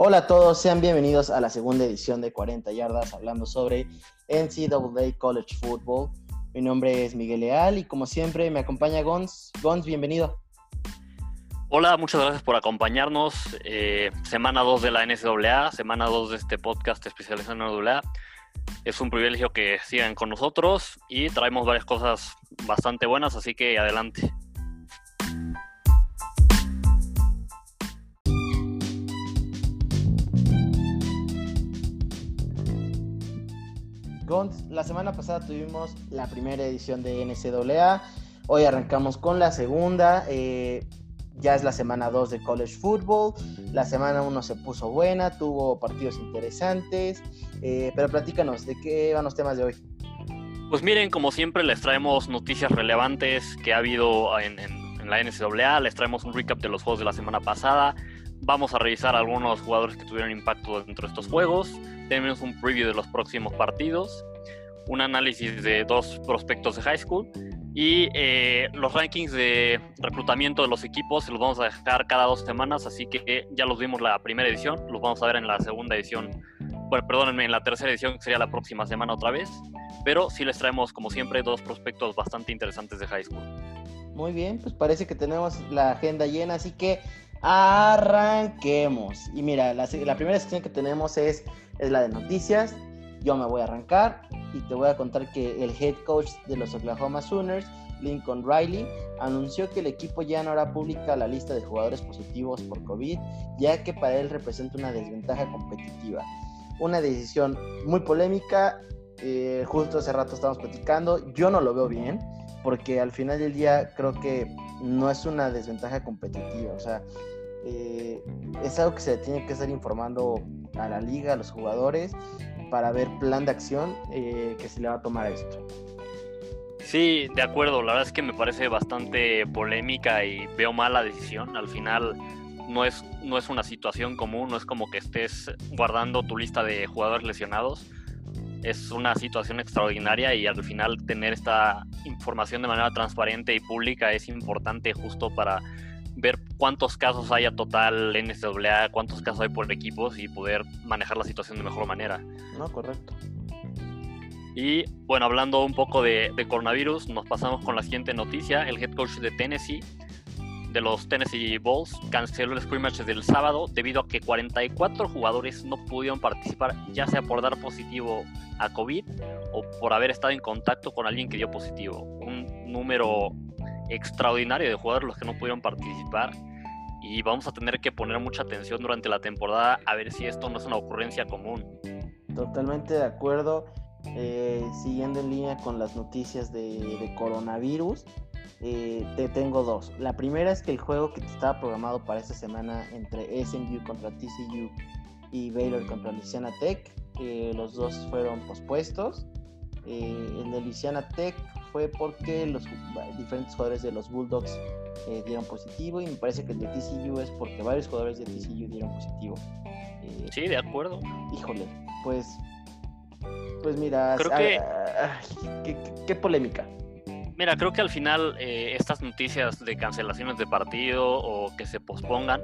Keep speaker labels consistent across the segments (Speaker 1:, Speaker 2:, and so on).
Speaker 1: Hola a todos, sean bienvenidos a la segunda edición de 40 Yardas hablando sobre NCAA College Football. Mi nombre es Miguel Leal y como siempre me acompaña Gons. Gons, bienvenido.
Speaker 2: Hola, muchas gracias por acompañarnos. Eh, semana 2 de la NCAA, semana 2 de este podcast especializado en NCAA. Es un privilegio que sigan con nosotros y traemos varias cosas bastante buenas, así que adelante.
Speaker 1: La semana pasada tuvimos la primera edición de NCAA. Hoy arrancamos con la segunda. Eh, ya es la semana 2 de College Football. La semana 1 se puso buena, tuvo partidos interesantes. Eh, pero platícanos, ¿de qué van los temas de hoy?
Speaker 2: Pues miren, como siempre, les traemos noticias relevantes que ha habido en, en la NCAA. Les traemos un recap de los juegos de la semana pasada. Vamos a revisar algunos jugadores que tuvieron impacto dentro de estos juegos. Tenemos un preview de los próximos partidos, un análisis de dos prospectos de high school y eh, los rankings de reclutamiento de los equipos se los vamos a dejar cada dos semanas, así que ya los vimos la primera edición, los vamos a ver en la segunda edición, bueno, perdónenme, en la tercera edición que sería la próxima semana otra vez, pero sí les traemos como siempre dos prospectos bastante interesantes de high school.
Speaker 1: Muy bien, pues parece que tenemos la agenda llena, así que arranquemos. Y mira, la, la primera sección que tenemos es es la de noticias. Yo me voy a arrancar y te voy a contar que el head coach de los Oklahoma Sooners, Lincoln Riley, anunció que el equipo ya no hará pública la lista de jugadores positivos por COVID, ya que para él representa una desventaja competitiva. Una decisión muy polémica, eh, justo hace rato estamos platicando, yo no lo veo bien, porque al final del día creo que no es una desventaja competitiva, o sea, eh, es algo que se tiene que estar informando a la liga, a los jugadores, para ver plan de acción eh, que se le va a tomar a esto.
Speaker 2: Sí, de acuerdo, la verdad es que me parece bastante polémica y veo mala decisión. Al final no es, no es una situación común, no es como que estés guardando tu lista de jugadores lesionados. Es una situación extraordinaria y al final tener esta información de manera transparente y pública es importante justo para ver cuántos casos hay a total en NCAA, cuántos casos hay por equipos y poder manejar la situación de mejor manera.
Speaker 1: No, correcto.
Speaker 2: Y bueno, hablando un poco de, coronavirus, nos pasamos con la siguiente noticia. El head coach de Tennessee, de los Tennessee Bulls, canceló el scrimmage del sábado debido a que 44 jugadores no pudieron participar, ya sea por dar positivo a COVID o por haber estado en contacto con alguien que dio positivo. Un número extraordinario de jugadores los que no pudieron participar y vamos a tener que poner mucha atención durante la temporada a ver si esto no es una ocurrencia común.
Speaker 1: Totalmente de acuerdo. Eh, siguiendo en línea con las noticias de, coronavirus, eh, te tengo dos. La primera es que el juego que estaba programado para esta semana entre SMU contra TCU y Baylor contra Louisiana Tech, eh, los dos fueron pospuestos. el de Louisiana Tech fue porque los diferentes jugadores de los Bulldogs eh, dieron positivo y me parece que el de TCU es porque varios jugadores de TCU dieron positivo.
Speaker 2: Eh, sí, de acuerdo.
Speaker 1: Híjole, pues, pues mira,
Speaker 2: creo que...
Speaker 1: qué, polémica.
Speaker 2: Mira, creo que al final eh, estas noticias de cancelaciones de partido o que se pospongan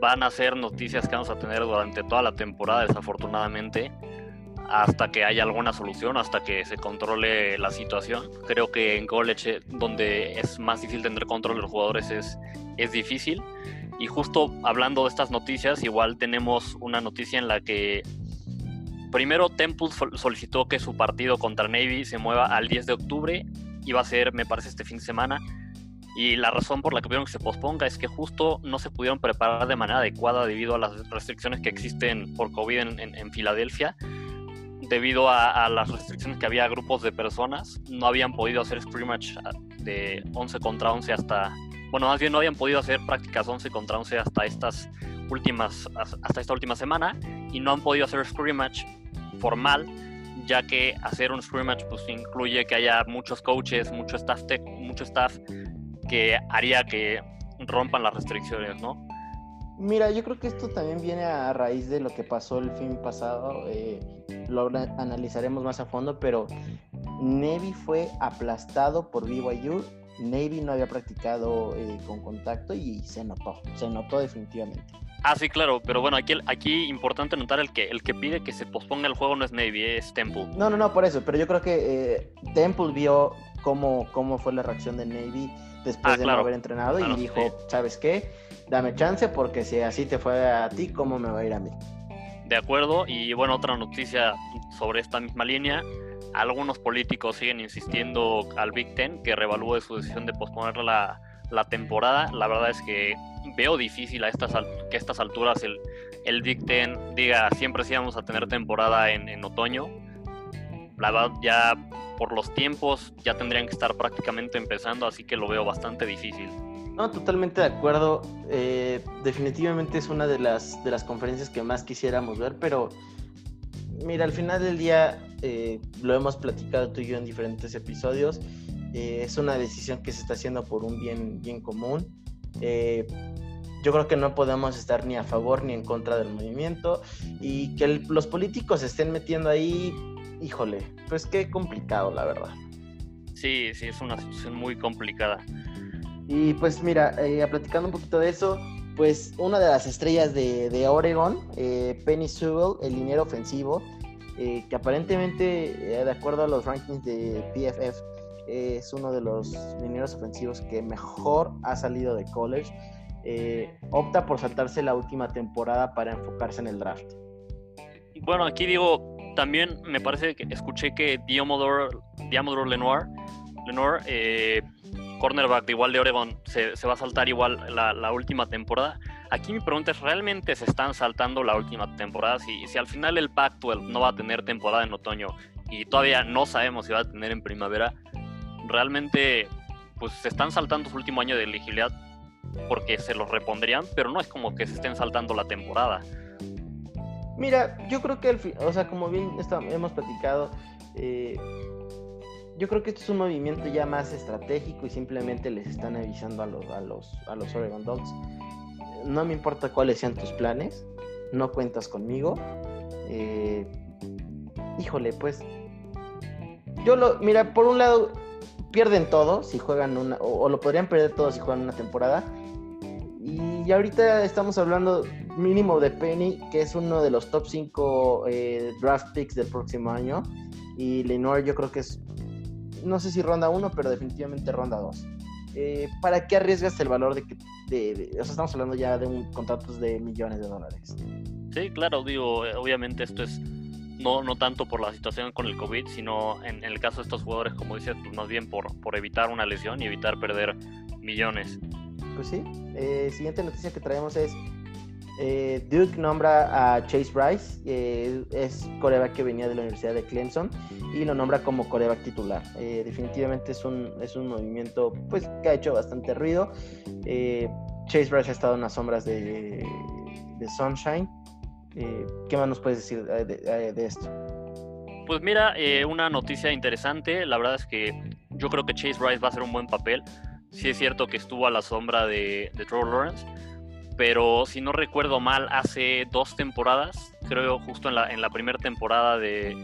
Speaker 2: van a ser noticias que vamos a tener durante toda la temporada, desafortunadamente hasta que haya alguna solución, hasta que se controle la situación. Creo que en college, donde es más difícil tener control de los jugadores, es, es difícil. Y justo hablando de estas noticias, igual tenemos una noticia en la que primero Temple solicitó que su partido contra Navy se mueva al 10 de octubre. Iba a ser, me parece, este fin de semana. Y la razón por la que vieron que se posponga es que justo no se pudieron preparar de manera adecuada debido a las restricciones que existen por COVID en Filadelfia debido a, las restricciones que había grupos de personas, no habían podido hacer scrimmage de 11 contra 11 hasta, bueno, más bien no habían podido hacer prácticas 11 contra 11 hasta estas últimas, hasta esta última semana y no han podido hacer scrimmage formal, ya que hacer un scrimmage pues incluye que haya muchos coaches, mucho staff, tech, mucho staff que haría que rompan las restricciones, ¿no?
Speaker 1: Mira, yo creo que esto también viene a raíz de lo que pasó el fin pasado. Eh, lo analizaremos más a fondo, pero Navy fue aplastado por BYU. Navy no había practicado eh, con contacto y se notó, se notó definitivamente.
Speaker 2: Ah, sí, claro, pero bueno, aquí, aquí importante notar el que el que pide que se posponga el juego no es Navy, es Temple.
Speaker 1: No, no, no, por eso, pero yo creo que eh, Temple vio cómo, cómo fue la reacción de Navy después
Speaker 2: Ah,
Speaker 1: de
Speaker 2: claro.
Speaker 1: no haber entrenado
Speaker 2: Claro,
Speaker 1: y dijo,
Speaker 2: sí.
Speaker 1: ¿sabes qué? Dame chance porque si así te fue a ti, ¿cómo me va a ir a mí?
Speaker 2: De acuerdo, y bueno, otra noticia sobre esta misma línea. Algunos políticos siguen insistiendo al Big Ten que revalúe su decisión de posponer la, la temporada. La verdad es que veo difícil a estas, que a estas alturas el, el Big Ten diga siempre sí vamos a tener temporada en, en otoño. La verdad, ya por los tiempos ya tendrían que estar prácticamente empezando, así que lo veo bastante difícil.
Speaker 1: No, totalmente de acuerdo. Eh, definitivamente es una de las, de las conferencias que más quisiéramos ver, pero mira, al final del día eh, lo hemos platicado tú y yo en diferentes episodios. eh, es una decisión que se está haciendo por un bien, bien común. Eh, yo creo que no podemos estar ni a favor ni en contra del movimiento y que los políticos se estén metiendo ahí, híjole, pues qué complicado, la verdad.
Speaker 2: Sí, sí, es una situación muy complicada.
Speaker 1: Y pues mira, eh, platicando un poquito de eso, pues una de las estrellas de, de Oregon, eh, Penny Sewell, el liniero ofensivo, eh, que aparentemente, eh, de acuerdo a los rankings de PFF, es uno de los linieros ofensivos que mejor ha salido de college, opta por saltarse la última temporada para enfocarse en el draft.
Speaker 2: Bueno, aquí digo, también me parece que escuché que Diamodor, Diamodor Lenoir, Lenoir eh, cornerback de igual de Oregon, se, va a saltar igual la, última temporada. Aquí mi pregunta es, ¿realmente se están saltando la última temporada? Si, al final el Pac-12 no va a tener temporada en otoño y todavía no sabemos si va a tener en primavera, realmente pues se están saltando su último año de elegibilidad porque se los repondrían, pero no es como que se estén saltando la temporada.
Speaker 1: Mira, yo creo que, fin- o sea, como bien hemos platicado, eh, yo creo que esto es un movimiento ya más estratégico y simplemente les están avisando a los, a los, a los Oregon Dogs. No me importa cuáles sean tus planes, no cuentas conmigo. Eh, híjole, pues. Yo lo, mira, por un lado, pierden todo si juegan una, o, o lo podrían perder todo si juegan una temporada. Y ahorita estamos hablando mínimo de Penny, que es uno de los top 5 draft picks del próximo año. Y Lenoir yo creo que es, no sé si ronda 1, pero definitivamente ronda 2. Eh, ¿Para qué arriesgas el valor de que, de, de- o sea, estamos hablando ya de un contratos de millones de dólares?
Speaker 2: Sí, claro, digo, eh, obviamente esto es no, no tanto por la situación con el COVID, sino en, en el caso de estos jugadores, como dices, pues más bien por, por evitar una lesión y evitar perder millones.
Speaker 1: Pues sí. Eh, siguiente noticia que traemos es eh, Duke nombra a Chase Bryce, eh, es coreback que venía de la Universidad de Clemson y lo nombra como coreback titular. Eh, definitivamente es un, es un movimiento pues, que ha hecho bastante ruido. Chase Bryce ha estado en las sombras de, de Sunshine. ¿Qué más nos puedes decir de, esto?
Speaker 2: Pues mira, una noticia interesante, la verdad es que yo creo que Chase Bryce va a hacer un buen papel. Sí es cierto que estuvo a la sombra de, de Trevor Lawrence, pero si no recuerdo mal, hace dos temporadas, creo justo en la, en la primera temporada de,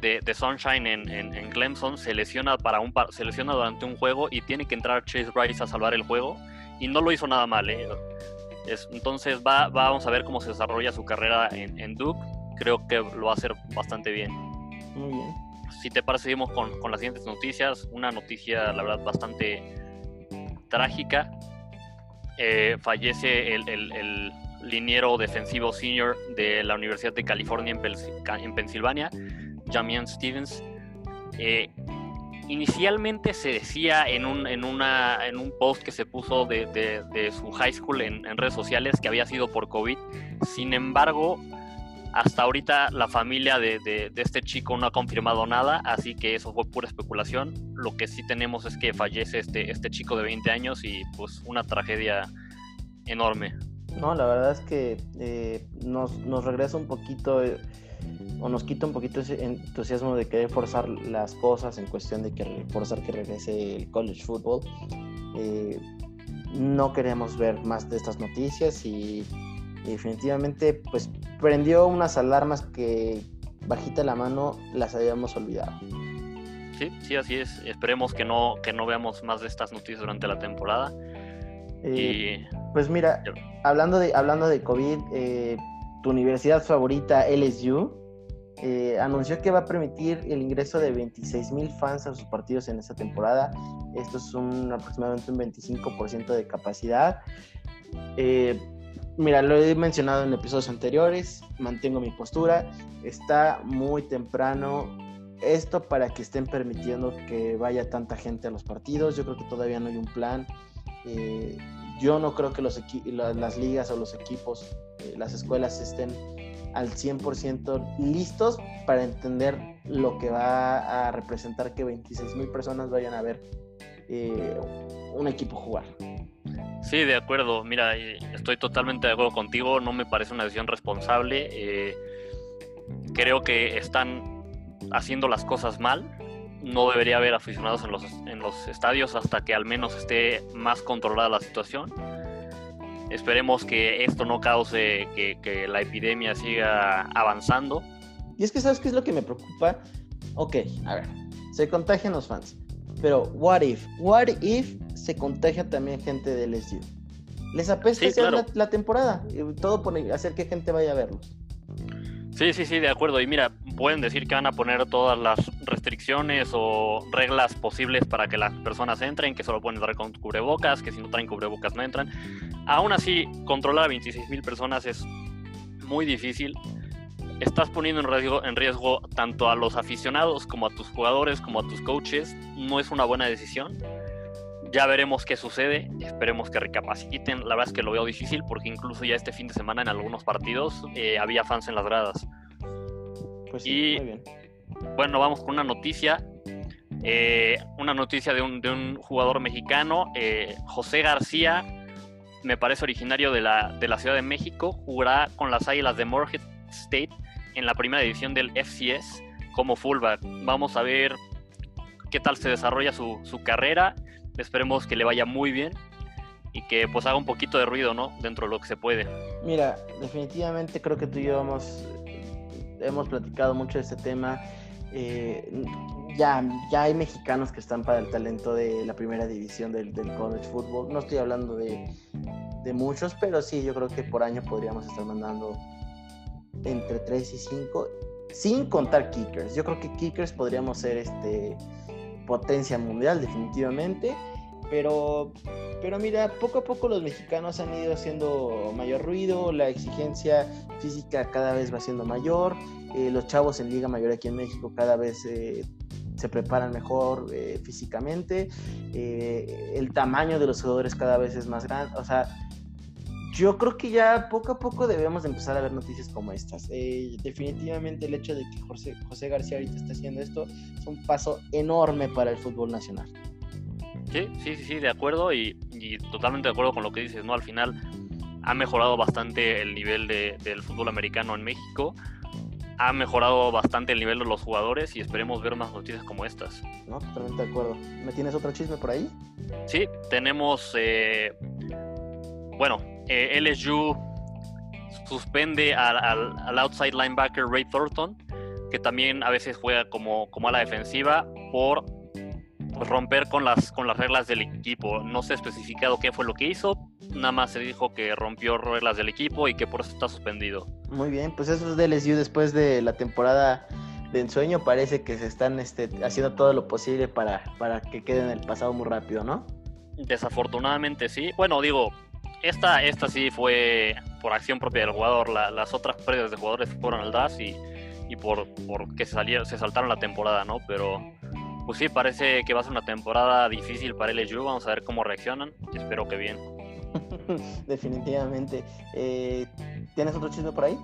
Speaker 2: de, de Sunshine en, en- en Clemson, se lesiona, para un, se lesiona durante un juego y tiene que entrar Chase Bryce a salvar el juego y no lo hizo nada mal. ¿eh? Es- entonces va, va- vamos a ver cómo se desarrolla su carrera en, en Duke. Creo que lo va a hacer bastante bien
Speaker 1: Muy bien.
Speaker 2: si te parece, seguimos con, con las siguientes noticias. Una noticia, la verdad, bastante trágica. Eh, fallece el, liniero defensivo senior de la Universidad de California en, Pels- en Pensilvania, Jamian Stevens. Eh, inicialmente se decía en un, en una, en un post que se puso de, su high school en redes sociales que había sido por COVID. Sin embargo, hasta ahorita la familia de, de- este chico no ha confirmado nada, así que eso fue pura especulación. Lo que sí tenemos es que fallece este, este chico de 20 años y pues una tragedia enorme.
Speaker 1: No, la verdad es que eh, nos, nos regresa un poquito eh, o nos quita un poquito ese entusiasmo de querer forzar las cosas en cuestión de que forzar que regrese el college football. Eh, no queremos ver más de estas noticias y, y definitivamente pues prendió unas alarmas que bajita la mano las habíamos olvidado.
Speaker 2: Sí, sí, así es. Esperemos que no, que no veamos más de estas noticias durante la temporada.
Speaker 1: Eh,
Speaker 2: Y
Speaker 1: Pues mira, hablando de, hablando de COVID, eh, tu universidad favorita, LSU, eh, anunció que va a permitir el ingreso de 26 mil fans a sus partidos en esta temporada. Esto es un, aproximadamente un 25% de capacidad. Eh, mira, lo he mencionado en episodios anteriores, mantengo mi postura. Está muy temprano esto para que estén permitiendo que vaya tanta gente a los partidos. Yo creo que todavía no hay un plan. Eh, yo no creo que los las ligas o los equipos, las escuelas estén al 100% listos para entender lo que va a representar que 26 mil personas vayan a ver eh, un equipo jugar.
Speaker 2: Sí, de acuerdo. Mira, eh, estoy totalmente de acuerdo contigo. No me parece una decisión responsable. Eh, creo que están haciendo las cosas mal. No debería haber aficionados en los, en los estadios hasta que al menos esté más controlada la situación Esperemos que esto no cause que, la epidemia siga avanzando.
Speaker 1: Y es que, ¿sabes qué es lo que me preocupa? Ok, a ver, se contagian los fans. Pero, what if? What if se contagia también gente del LSU? Les apesta la, la, temporada. Todo por hacer que gente vaya a verlos.
Speaker 2: Sí, sí, sí, de acuerdo. Y mira, pueden decir que van a poner todas las restricciones o reglas posibles para que las personas entren, que solo pueden entrar con cubrebocas, que si no traen cubrebocas no entran. Aún así, controlar a 26 mil personas es muy difícil. Estás poniendo en riesgo, en riesgo tanto a los aficionados como a tus jugadores, como a tus coaches. No es una buena decisión. Ya veremos qué sucede, esperemos que recapaciten. La verdad es que lo veo difícil porque incluso ya este fin de semana en algunos partidos eh, había fans en las gradas.
Speaker 1: Pues sí, y, muy bien.
Speaker 2: Bueno, vamos con una noticia. Eh, una noticia de un, de un jugador mexicano, eh, José García, me parece originario de la, de la Ciudad de México, jugará con las Águilas de Morehead State en la primera división del FCS como fullback. Vamos a ver qué tal se desarrolla su, su carrera Esperemos que le vaya muy bien y que pues haga un poquito de ruido, ¿no? Dentro de lo que se puede.
Speaker 1: Mira, definitivamente creo que tú y yo hemos, hemos platicado mucho de este tema. Eh, ya, ya hay mexicanos que están para el talento de la primera división del, del college football. No estoy hablando de, de, muchos, pero sí, yo creo que por año podríamos estar mandando entre 3 y 5, sin contar kickers. Yo creo que kickers podríamos ser este potencia mundial definitivamente, pero, pero mira, poco a poco los mexicanos han ido haciendo mayor ruido, la exigencia física cada vez va siendo mayor, eh, los chavos en Liga Mayor aquí en México cada vez eh, se preparan mejor eh, físicamente, el tamaño de los jugadores cada vez es más grande, o sea, yo creo que ya poco a poco debemos empezar a ver noticias como estas. Eh, definitivamente el hecho de que José, José García ahorita está haciendo esto es un paso enorme para el fútbol nacional.
Speaker 2: Sí, sí, sí, de acuerdo y, totalmente de acuerdo con lo que dices, ¿no? Al final ha mejorado bastante el nivel del fútbol americano en México, ha mejorado bastante el nivel de los jugadores y esperemos ver más noticias como estas.
Speaker 1: No, totalmente de acuerdo. ¿Me tienes otro chisme por ahí?
Speaker 2: Sí, tenemos, eh, bueno, eh, LSU suspende al, outside linebacker Ray Thornton, que también a veces juega como, como a la defensiva, por romper con las, con las reglas del equipo. No se ha especificado qué fue lo que hizo, nada más se dijo que rompió reglas del equipo y que por eso está suspendido.
Speaker 1: Muy bien, pues eso es de LSU después de la temporada de ensueño. Parece que se están este, haciendo todo lo posible para, para que quede en el pasado muy rápido, ¿no?
Speaker 2: Desafortunadamente sí. Bueno, digo, esta, esta sí fue por acción propia del jugador. las otras pérdidas de jugadores fueron al DAS y, y por, por que se, salieron, se saltaron la temporada, ¿no? Pero pues sí, parece que va a ser una temporada difícil para LSU. Vamos a ver cómo reaccionan. Espero que bien.
Speaker 1: Definitivamente. Eh, ¿Tienes otro chisme por ahí?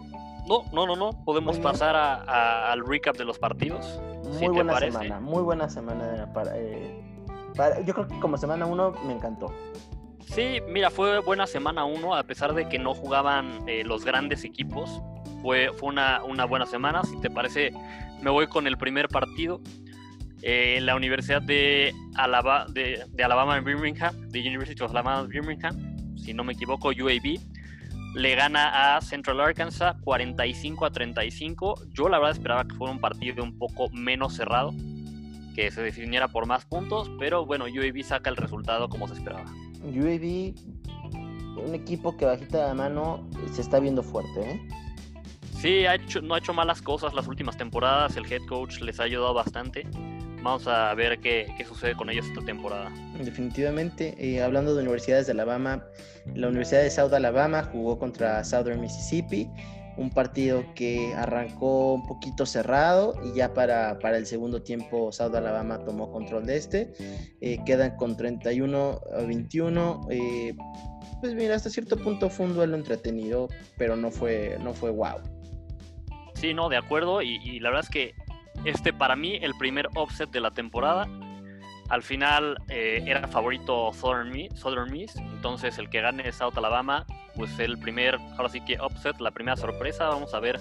Speaker 2: No, no, no, no. Podemos pasar a, al recap de los partidos.
Speaker 1: Muy buena semana, muy buena semana para, eh, para, Yo creo que como semana uno me encantó.
Speaker 2: Sí, mira, fue buena semana uno, a pesar de que no jugaban eh, los grandes equipos. Fue, fue una, una, buena semana. Si te parece, me voy con el primer partido. Eh, la Universidad de, Alabama, de, Alabama en Birmingham, de University of Alabama en Birmingham, si no me equivoco, UAB, le gana a Central Arkansas 45 a 35. Yo la verdad esperaba que fuera un partido un poco menos cerrado, que se definiera por más puntos, pero bueno, UAB saca el resultado como se esperaba.
Speaker 1: UAB un equipo que bajita la mano se está viendo fuerte, ¿eh?
Speaker 2: Sí, ha hecho, no ha hecho malas cosas las últimas temporadas, el head coach les ha ayudado bastante. Vamos a ver qué, qué sucede con ellos esta temporada.
Speaker 1: Definitivamente, eh, hablando de universidades de Alabama, la Universidad de South Alabama jugó contra Southern Mississippi, un partido que arrancó un poquito cerrado y ya para, para el segundo tiempo South Alabama tomó control de este. Eh, quedan con 31 a 21. Eh, pues mira, hasta cierto punto fue un duelo entretenido, pero no fue, no fue wow.
Speaker 2: Sí, no, de acuerdo. Y, la verdad es que este para mí el primer offset de la temporada. Al final eh, era favorito Southern Miss, Southern Miss, entonces el que gane South Alabama, pues el primer, ahora sí que offset, la primera sorpresa. Vamos a ver.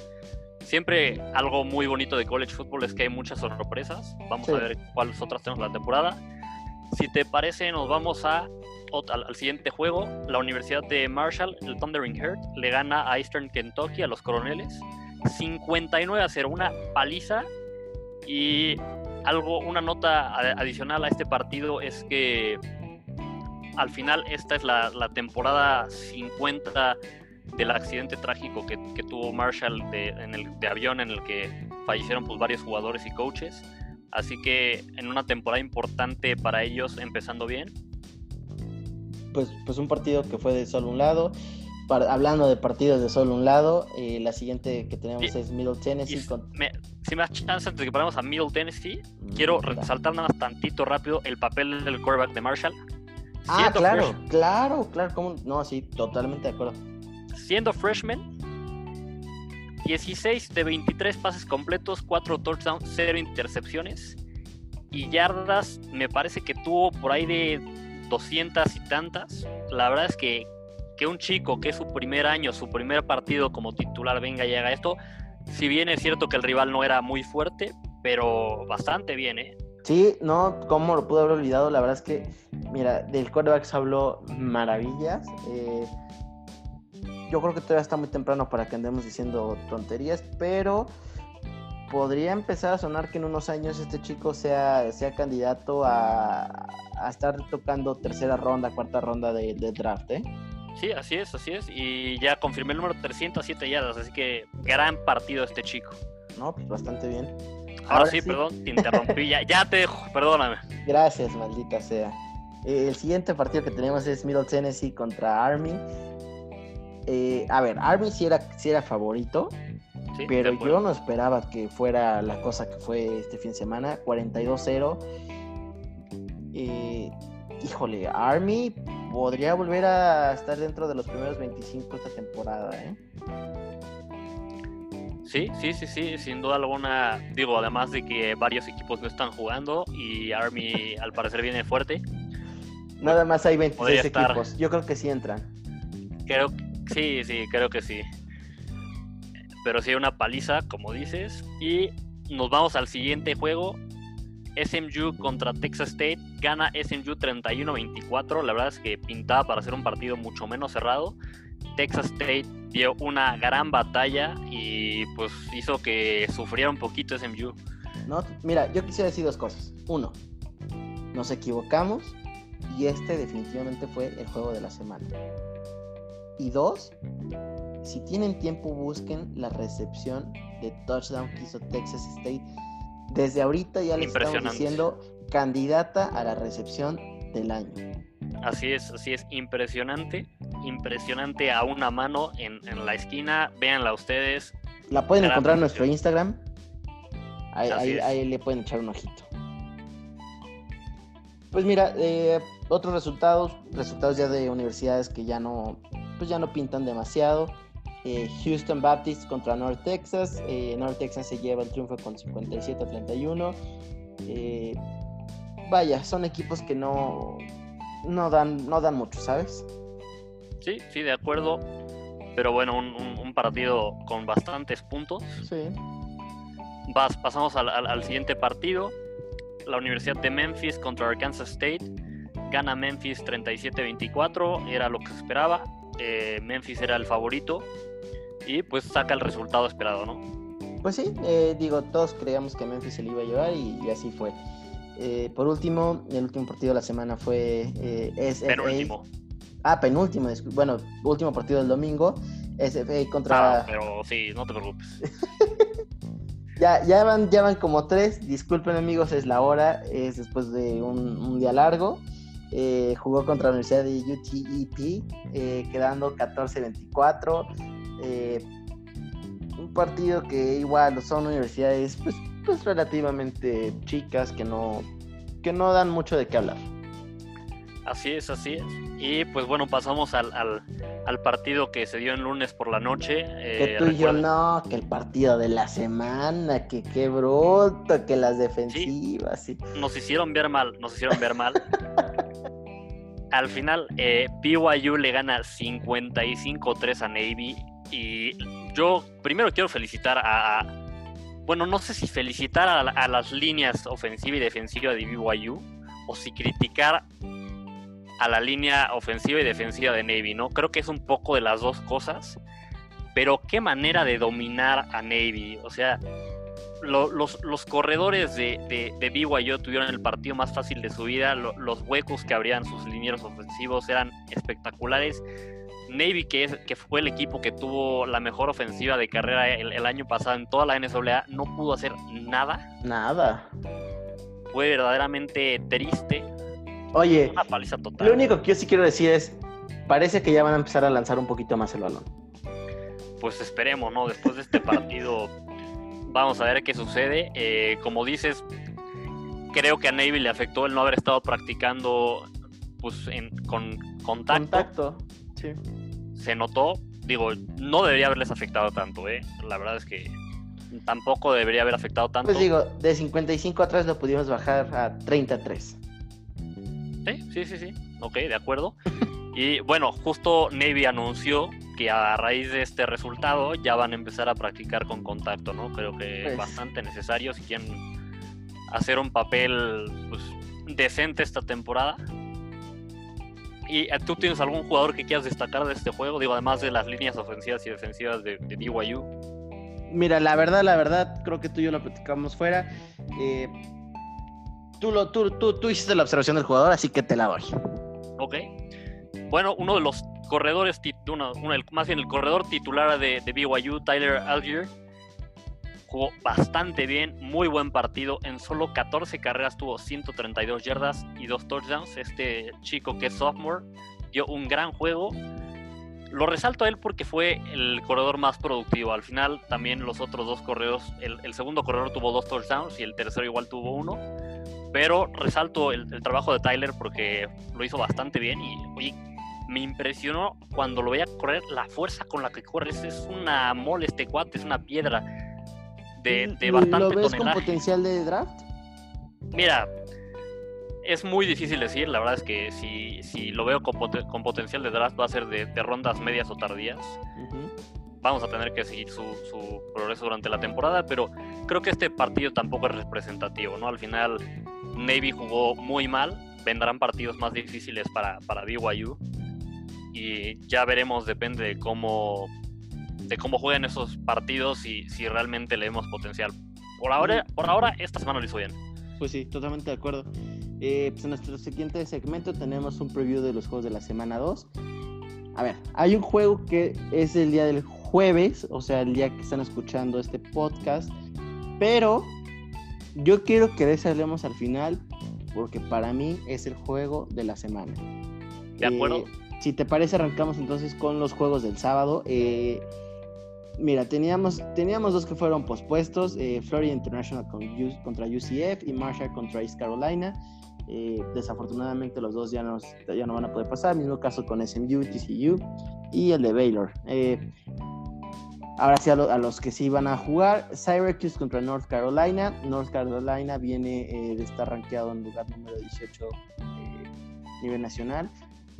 Speaker 2: Siempre algo muy bonito de college football es que hay muchas sorpresas. Vamos a ver cuáles otras tenemos la temporada. Si te parece, nos vamos a, al, al, siguiente juego. La Universidad de Marshall, el Thundering Herd, le gana a Eastern Kentucky, a los Coroneles. 59 a 0, una paliza. Y algo, una nota adicional a este partido es que al final esta es la, temporada 50 del accidente trágico que, tuvo Marshall de, en el, de avión en el que fallecieron pues, varios jugadores y coaches. Así que en una temporada importante para ellos, empezando bien.
Speaker 1: Pues, pues un partido que fue de solo un lado hablando de partidos de solo un lado, eh, la siguiente que tenemos es Middle Tennessee. si
Speaker 2: me das chance antes de que paremos a Middle Tennessee, mm, quiero resaltar nada más tantito rápido el papel del quarterback de Marshall.
Speaker 1: Ah, claro, claro, claro, ¿cómo? No, sí, totalmente de acuerdo.
Speaker 2: Siendo freshman, 16 de 23 pases completos, 4 touchdowns, 0 intercepciones. Y yardas, me parece que tuvo por ahí de 200 y tantas. La verdad es que que un chico que es su primer año, su primer partido como titular venga y haga esto, si bien es cierto que el rival no era muy fuerte, pero bastante bien, ¿eh?
Speaker 1: Sí, no, ¿cómo lo pude haber olvidado? La verdad es que, mira, del quarterback se habló maravillas. Eh, yo creo que todavía está muy temprano para que andemos diciendo tonterías, pero podría empezar a sonar que en unos años este chico sea, sea candidato a, estar tocando tercera ronda, cuarta ronda de, de draft, ¿eh?
Speaker 2: Sí, así es, así es. Y ya confirmé el número 307 yardas, así que gran partido este chico.
Speaker 1: No, pues bastante bien.
Speaker 2: Ahora, sí, perdón, te interrumpí. ya, ya te dejo, perdóname.
Speaker 1: Gracias, maldita sea. Eh, el siguiente partido que tenemos es Middle Tennessee contra Army. Eh, a ver, Army sí era, sí era favorito, pero yo no esperaba que fuera la cosa que fue este fin de semana. 42-0. Eh, híjole, Army podría volver a estar dentro de los primeros 25 esta temporada, ¿eh?
Speaker 2: Sí, sí, sí, sí, sin duda alguna. Digo, además de que varios equipos no están jugando y Army al parecer viene fuerte.
Speaker 1: Nada más hay 26 equipos. Yo creo que sí entran.
Speaker 2: Creo sí, sí, creo que sí. Pero sí una paliza, como dices. Y nos vamos al siguiente juego. SMU contra Texas State. Gana SMU 31-24. La verdad es que pintaba para hacer un partido mucho menos cerrado. Texas State dio una gran batalla y pues hizo que sufriera un poquito SMU.
Speaker 1: No, mira, yo quisiera decir dos cosas. Uno, nos equivocamos y este definitivamente fue el juego de la semana. Y dos, si tienen tiempo busquen la recepción de touchdown que hizo Texas State desde ahorita ya le estamos diciendo candidata a la recepción del año.
Speaker 2: Así es, así es, impresionante, impresionante a una mano en, la esquina, véanla ustedes.
Speaker 1: La pueden encontrar en nuestro Instagram, ahí, le pueden echar un ojito. Pues mira, eh, otros resultados, resultados ya de universidades que ya no, pues ya no pintan demasiado. Eh, Houston Baptist contra North Texas. Eh, North Texas se lleva el triunfo con 57 a 31. Eh, vaya, son equipos que no, no, dan, no dan mucho, ¿sabes?
Speaker 2: Sí, sí, de acuerdo. Pero bueno, un, partido con bastantes puntos.
Speaker 1: Sí.
Speaker 2: pasamos al, siguiente partido. La Universidad de Memphis contra Arkansas State. Gana Memphis 37-24. Era lo que se esperaba. Memphis era el favorito y pues saca el resultado esperado, ¿no?
Speaker 1: Pues sí, eh, digo, todos creíamos que Memphis se lo iba a llevar y, así fue. Eh, por último, el último partido de la semana fue eh, SFA. Ah, penúltimo, bueno, último partido del domingo. SF contra.
Speaker 2: Ah, pero sí, no te preocupes.
Speaker 1: ya, ya, van, ya van como tres. Disculpen, amigos, es la hora. Es después de un, día largo. Eh, jugó contra la Universidad de UTEP, eh, quedando 14-24. Eh, un partido que igual son universidades pues, pues relativamente chicas que no, que no dan mucho de qué hablar.
Speaker 2: Así es, así es. Y pues bueno, pasamos al, al, partido que se dio el lunes por la noche.
Speaker 1: que eh, tú y yo no, que el partido de la semana, que qué bruto, que las defensivas. Sí,
Speaker 2: Nos hicieron ver mal, nos hicieron ver mal. al final, eh, BYU le gana 55-3 a Navy. Y yo primero quiero felicitar a, bueno, no sé si felicitar a, las líneas ofensiva y defensiva de BYU o si criticar a la línea ofensiva y defensiva de Navy, ¿no? Creo que es un poco de las dos cosas, pero qué manera de dominar a Navy, o sea, los, corredores de, de, BYU tuvieron el partido más fácil de su vida, los huecos que abrían sus linieros ofensivos eran espectaculares. Navy, que, es, que fue el equipo que tuvo la mejor ofensiva de carrera el, el año pasado en toda la NCAA, no pudo hacer nada.
Speaker 1: Nada.
Speaker 2: Fue verdaderamente triste
Speaker 1: Oye, lo único que yo sí quiero decir es, parece que ya van a empezar a lanzar un poquito más el balón.
Speaker 2: Pues esperemos, ¿no? Después de este partido vamos a ver qué sucede. Eh, como dices, creo que a Navy le afectó el no haber estado practicando pues con contacto.
Speaker 1: Contacto, sí.
Speaker 2: Se notó, digo, no debería haberles afectado tanto, ¿eh? La verdad es que tampoco debería haber afectado tanto.
Speaker 1: Pues digo, de 55 atrás lo pudimos bajar a 33.
Speaker 2: Sí, sí, sí, sí. Ok, de acuerdo. Y bueno, justo Navy anunció que a raíz de este resultado ya van a empezar a practicar con contacto, ¿no? Creo que es pues. bastante necesario si quieren hacer un papel pues, decente esta temporada. ¿Y eh, tú tienes algún jugador que quieras destacar de este juego? Digo, además de las líneas ofensivas y defensivas de, de BYU.
Speaker 1: Mira, la verdad, la verdad, creo que tú y yo lo platicamos fuera. Eh, tú, lo, tú, tú, tú hiciste la observación del jugador, así que te la doy.
Speaker 2: Ok. Bueno, uno de los corredores, uno, más bien el corredor titular de, de BYU, Tyler Algier, jugó bastante bien, muy buen partido. En solo 14 carreras tuvo 132 yardas y dos touchdowns. Este chico que es sophomore dio un gran juego. Lo resalto a él porque fue el corredor más productivo. Al final también los otros dos corredores, el, el segundo corredor tuvo dos touchdowns y el tercero igual tuvo uno. Pero resalto el, trabajo de Tyler porque lo hizo bastante bien y me impresionó cuando lo veía correr la fuerza con la que corre. Es, una mole este cuate, es una piedra de, de bastante ¿Lo ves con
Speaker 1: potencial de draft?
Speaker 2: Mira, es muy difícil decir, la verdad es que si, si lo veo con, con, potencial de draft va a ser de, rondas medias o tardías. Vamos a tener que seguir su, su, progreso durante la temporada, pero creo que este partido tampoco es representativo, ¿no? Al final Navy jugó muy mal, vendrán partidos más difíciles para, para BYU y ya veremos, depende de cómo, de cómo jueguen esos partidos y si realmente le vemos potencial. Por ahora, por ahora esta semana lo hizo bien.
Speaker 1: Pues sí, totalmente de acuerdo. Eh, pues en nuestro siguiente segmento tenemos un preview de los juegos de la semana 2. A ver, hay un juego que es el día del jueves, o sea, el día que están escuchando este podcast, pero yo quiero que de ese hablemos al final, porque para mí es el juego de la semana.
Speaker 2: De acuerdo.
Speaker 1: Eh, si te parece, arrancamos entonces con los juegos del sábado. Eh, mira, teníamos, teníamos dos que fueron pospuestos: eh, Florida International contra UCF y Marshall contra East Carolina. desafortunadamente los dos ya, ya no van a poder pasar, mismo caso con SMU, TCU y el de Baylor. Ahora sí, a, los que sí van a jugar, Syracuse contra North Carolina. North Carolina viene eh, de estar rankeado en lugar número 18 eh, nivel nacional.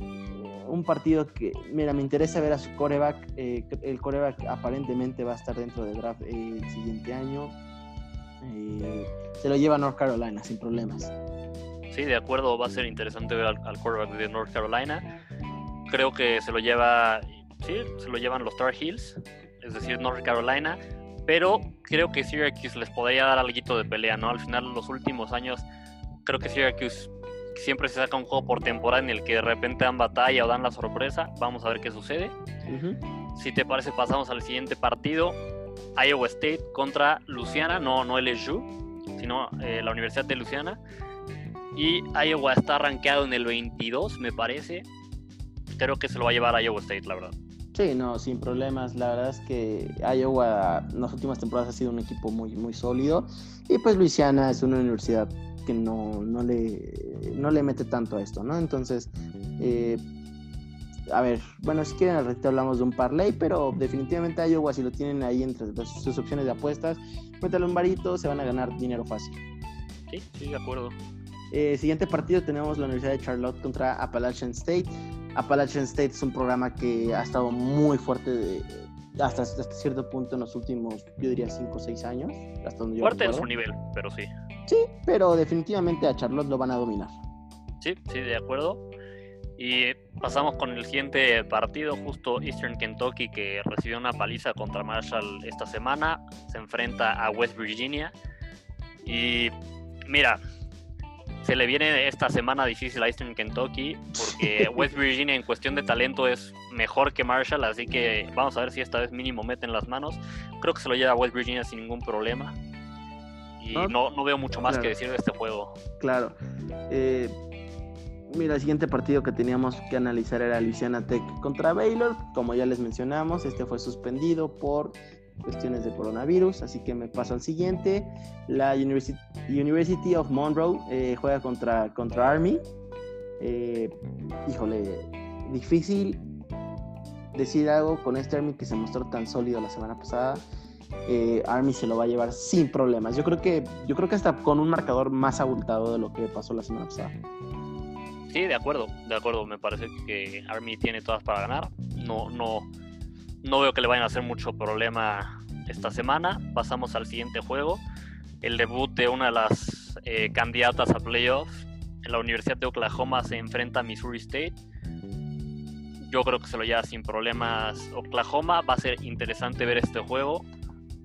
Speaker 1: Eh, un partido que, mira, me interesa ver a su coreback. el coreback aparentemente va a estar dentro del draft el siguiente año. se lo lleva North Carolina sin problemas.
Speaker 2: Sí, de acuerdo, va a ser interesante ver al, al quarterback de North Carolina. Creo que se lo lleva, sí, se lo llevan los Tar Heels es decir, North Carolina, pero creo que Syracuse les podría dar algo de pelea, ¿no? Al final, los últimos años, creo que Syracuse siempre se saca un juego por temporada en el que de repente dan batalla o dan la sorpresa. Vamos a ver qué sucede. Si te parece, pasamos al siguiente partido. Iowa State contra Luciana, no, no LSU, sino eh, la Universidad de Luciana. Y Iowa está rankeado en el 22, me parece. Creo que se lo va a llevar a Iowa State, la verdad.
Speaker 1: Sí, no, sin problemas. La verdad es que Iowa en las últimas temporadas ha sido un equipo muy, muy sólido. Y pues Luisiana es una universidad que no, no, le, no le mete tanto a esto, ¿no? Entonces, eh, a ver, bueno, si quieren al ratito hablamos de un parlay, pero definitivamente Iowa, si lo tienen ahí entre sus opciones de apuestas, métale un varito, se van a ganar dinero fácil.
Speaker 2: Sí, sí, de acuerdo.
Speaker 1: Eh, siguiente partido tenemos la Universidad de Charlotte contra Appalachian State. Appalachian State es un programa que ha estado muy fuerte hasta, cierto punto en los últimos, yo diría, 5 o 6 años. Hasta donde
Speaker 2: fuerte en su nivel, pero sí.
Speaker 1: Sí, pero definitivamente a Charlotte lo van a dominar.
Speaker 2: Sí, sí, de acuerdo. Y pasamos con el siguiente partido, justo Eastern Kentucky, que recibió una paliza contra Marshall esta semana. Se enfrenta a West Virginia. Y mira, se le viene esta semana difícil a Eastern Kentucky porque West Virginia en cuestión de talento es mejor que Marshall, así que vamos a ver si esta vez mínimo meten las manos. Creo que se lo lleva a West Virginia sin ningún problema. Y no, no, veo mucho más que decir de este juego.
Speaker 1: Claro. Eh, mira, el siguiente partido que teníamos que analizar era Louisiana Tech contra Baylor. Como ya les mencionamos, este fue suspendido por cuestiones de coronavirus, así que me paso al siguiente. La University, of Monroe eh, juega contra, contra Army. Eh, híjole, difícil decir algo con este Army que se mostró tan sólido la semana pasada. Eh, Army se lo va a llevar sin problemas. Yo creo que yo creo que hasta con un marcador más abultado de lo que pasó la semana pasada.
Speaker 2: Sí, de acuerdo, de acuerdo. Me parece que Army tiene todas para ganar. No, no, no veo que le vayan a hacer mucho problema esta semana. Pasamos al siguiente juego. El debut de una de las eh, candidatas a playoffs en la Universidad de Oklahoma se enfrenta a Missouri State. Yo creo que se lo lleva sin problemas Oklahoma. Va a ser interesante ver este juego.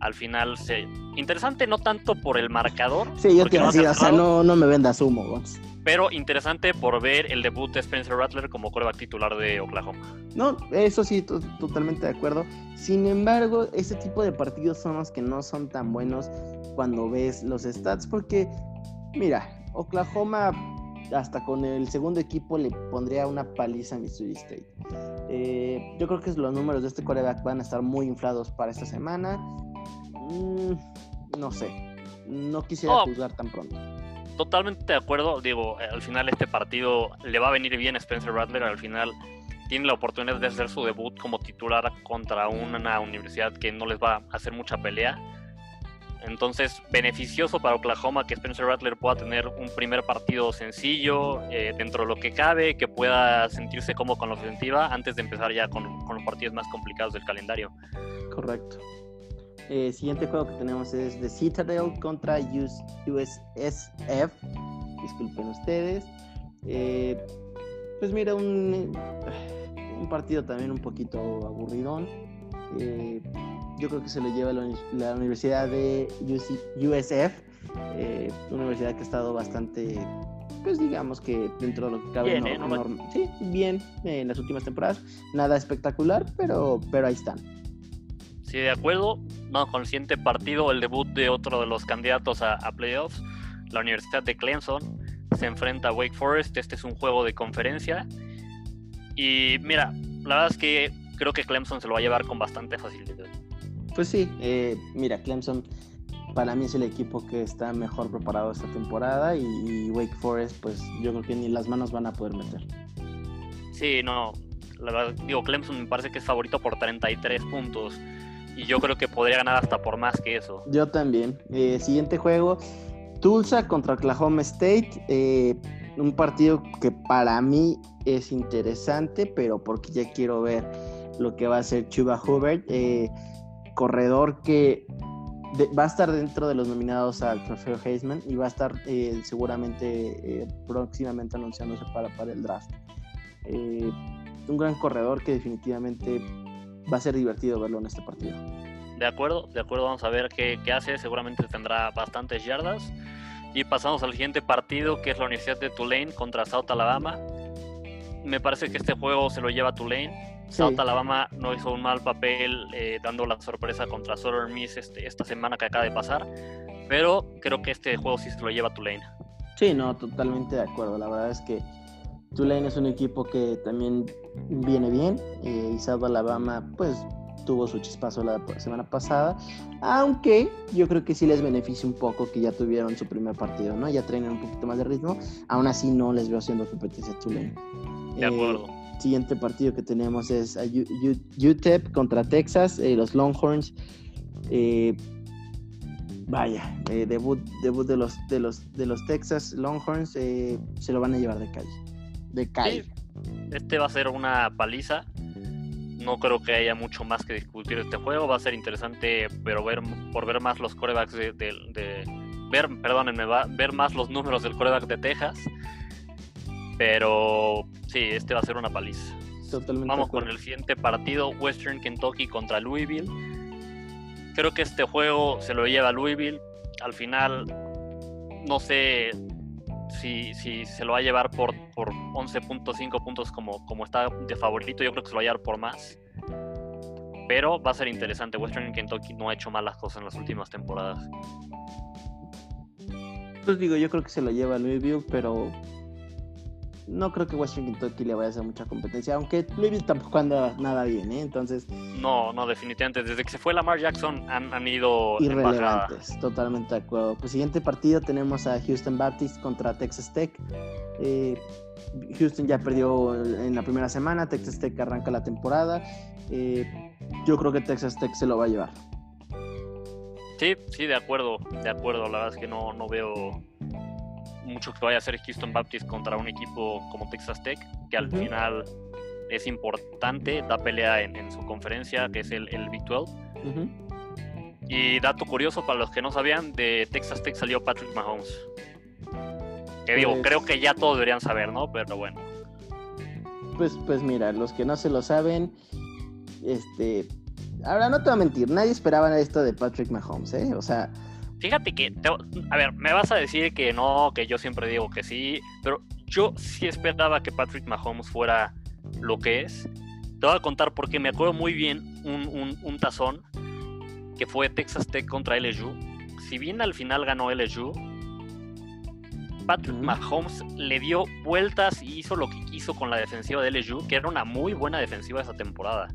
Speaker 2: Al final, se... interesante no tanto por el marcador.
Speaker 1: Sí, yo te iba o sea, no, no me vendas humo.
Speaker 2: Pero interesante por ver el debut de Spencer Rattler como coreback titular de Oklahoma.
Speaker 1: No, eso sí, totalmente de acuerdo. Sin embargo, ese tipo de partidos son los que no son tan buenos cuando ves los stats, porque, mira, Oklahoma hasta con el segundo equipo le pondría una paliza a Missouri State. Eh, yo creo que los números de este coreback van a estar muy inflados para esta semana. Mm, no sé, no quisiera juzgar tan pronto
Speaker 2: totalmente de acuerdo. Digo, al final este partido le va a venir bien a Spencer Rattler. Al final tiene la oportunidad de hacer su debut como titular contra una universidad que no les va a hacer mucha pelea. Entonces, beneficioso para Oklahoma que Spencer Rattler pueda tener un primer partido sencillo, eh, dentro de lo que cabe, que pueda sentirse como con la ofensiva antes de empezar ya con, con los partidos más complicados del calendario.
Speaker 1: Correcto. El eh, siguiente juego que tenemos es The Citadel contra USSF. Disculpen ustedes. Eh, pues mira, un, un, partido también un poquito aburridón. Eh, yo creo que se lo lleva la, Universidad de USF, una universidad que ha estado bastante, pues digamos que dentro de lo que cabe,
Speaker 2: bien,
Speaker 1: sí, bien en las últimas temporadas. Nada espectacular, pero, pero ahí están.
Speaker 2: Sí, de acuerdo. No, con el siguiente partido, el debut de otro de los candidatos a, playoffs, la Universidad de Clemson, se enfrenta a Wake Forest. Este es un juego de conferencia. Y mira, la verdad es que creo que Clemson se lo va a llevar con bastante facilidad.
Speaker 1: Pues sí, eh, mira, Clemson para mí es el equipo que está mejor preparado esta temporada y, Wake Forest, pues yo creo que ni las manos van a poder meter.
Speaker 2: Sí, no, la verdad, digo, Clemson me parece que es favorito por 33 puntos y yo creo que podría ganar hasta por más que eso.
Speaker 1: Yo también. Eh, siguiente juego, Tulsa contra Oklahoma State. Eh, un partido que para mí es interesante, pero porque ya quiero ver lo que va a hacer Chuba Hubert, eh, corredor que va a estar dentro de los nominados al trofeo Heisman y va a estar seguramente próximamente anunciándose para, para el draft. un gran corredor que definitivamente va a ser divertido verlo en este partido.
Speaker 2: De acuerdo, de acuerdo, vamos a ver qué, hace. Seguramente tendrá bastantes yardas. Y pasamos al siguiente partido, que es la Universidad de Tulane contra South Alabama. Me parece que este juego se lo lleva Tulane. South Alabama no hizo un mal papel eh, dando la sorpresa contra Southern Miss este, esta semana que acaba de pasar. Pero creo que este juego sí se lo lleva Tulane.
Speaker 1: Sí, no, totalmente de acuerdo. La verdad es que Tulane es un equipo que también viene bien. Eh, y South Alabama, pues tuvo su chispazo la semana pasada, aunque yo creo que sí les beneficia un poco que ya tuvieron su primer partido, ¿no? Ya traen un poquito más de ritmo, aún así no les veo haciendo competencia a Tulane.
Speaker 2: De acuerdo.
Speaker 1: Eh, siguiente partido que tenemos es UTEP contra Texas, eh, los Longhorns. Eh, vaya, debut, debut de los, de los, de los Texas Longhorns se lo van a llevar de calle. De.
Speaker 2: Este va a ser una paliza no creo que haya mucho más que discutir este juego. Va a ser interesante, pero ver por ver más los corebacks de, ver, perdónenme, va, ver más los números del coreback de Texas. Pero sí, este va a ser una paliza. Vamos con el siguiente partido, Western Kentucky contra Louisville. Creo que este juego se lo lleva Louisville. Al final, no sé si, se lo va a llevar por, por 11.5 puntos como, como está de favorito, yo creo que se lo va a llevar por más. Pero va a ser interesante. Western Kentucky no ha hecho malas cosas en las últimas temporadas.
Speaker 1: Pues digo, yo creo que se lo lleva Louisville, pero no creo que Washington Kentucky le vaya a hacer mucha competencia, aunque Louisville tampoco anda nada bien, ¿eh? Entonces...
Speaker 2: No, no, definitivamente. Desde que se fue Lamar Jackson han, han ido...
Speaker 1: Irrelevantes, totalmente de acuerdo. Pues siguiente partido tenemos a Houston Baptist contra Texas Tech. Eh, Houston ya perdió en la primera semana, Texas Tech arranca la temporada. Eh, yo creo que Texas Tech se lo va a llevar.
Speaker 2: Sí, sí, de acuerdo, de acuerdo. La verdad es que no, no veo mucho que vaya a hacer Houston Baptist contra un equipo como Texas Tech, que al final es importante, da pelea en, su conferencia, que es el, el Big 12. Y dato curioso para los que no sabían, de Texas Tech salió Patrick Mahomes. Que digo, pues creo que ya todos deberían saber, ¿no? Pero bueno.
Speaker 1: Pues, pues mira, los que no se lo saben, este... Ahora no te voy a mentir, nadie esperaba esto de Patrick Mahomes, ¿eh? O sea,
Speaker 2: Fíjate que, a ver, me vas a decir que no, que yo siempre digo que sí, pero yo sí esperaba que Patrick Mahomes fuera lo que es. Te voy a contar porque me acuerdo muy bien un, tazón que fue Texas Tech contra LSU. Si bien al final ganó LSU, Patrick Mahomes le dio vueltas y hizo lo que quiso con la defensiva de LSU, que era una muy buena defensiva esa temporada.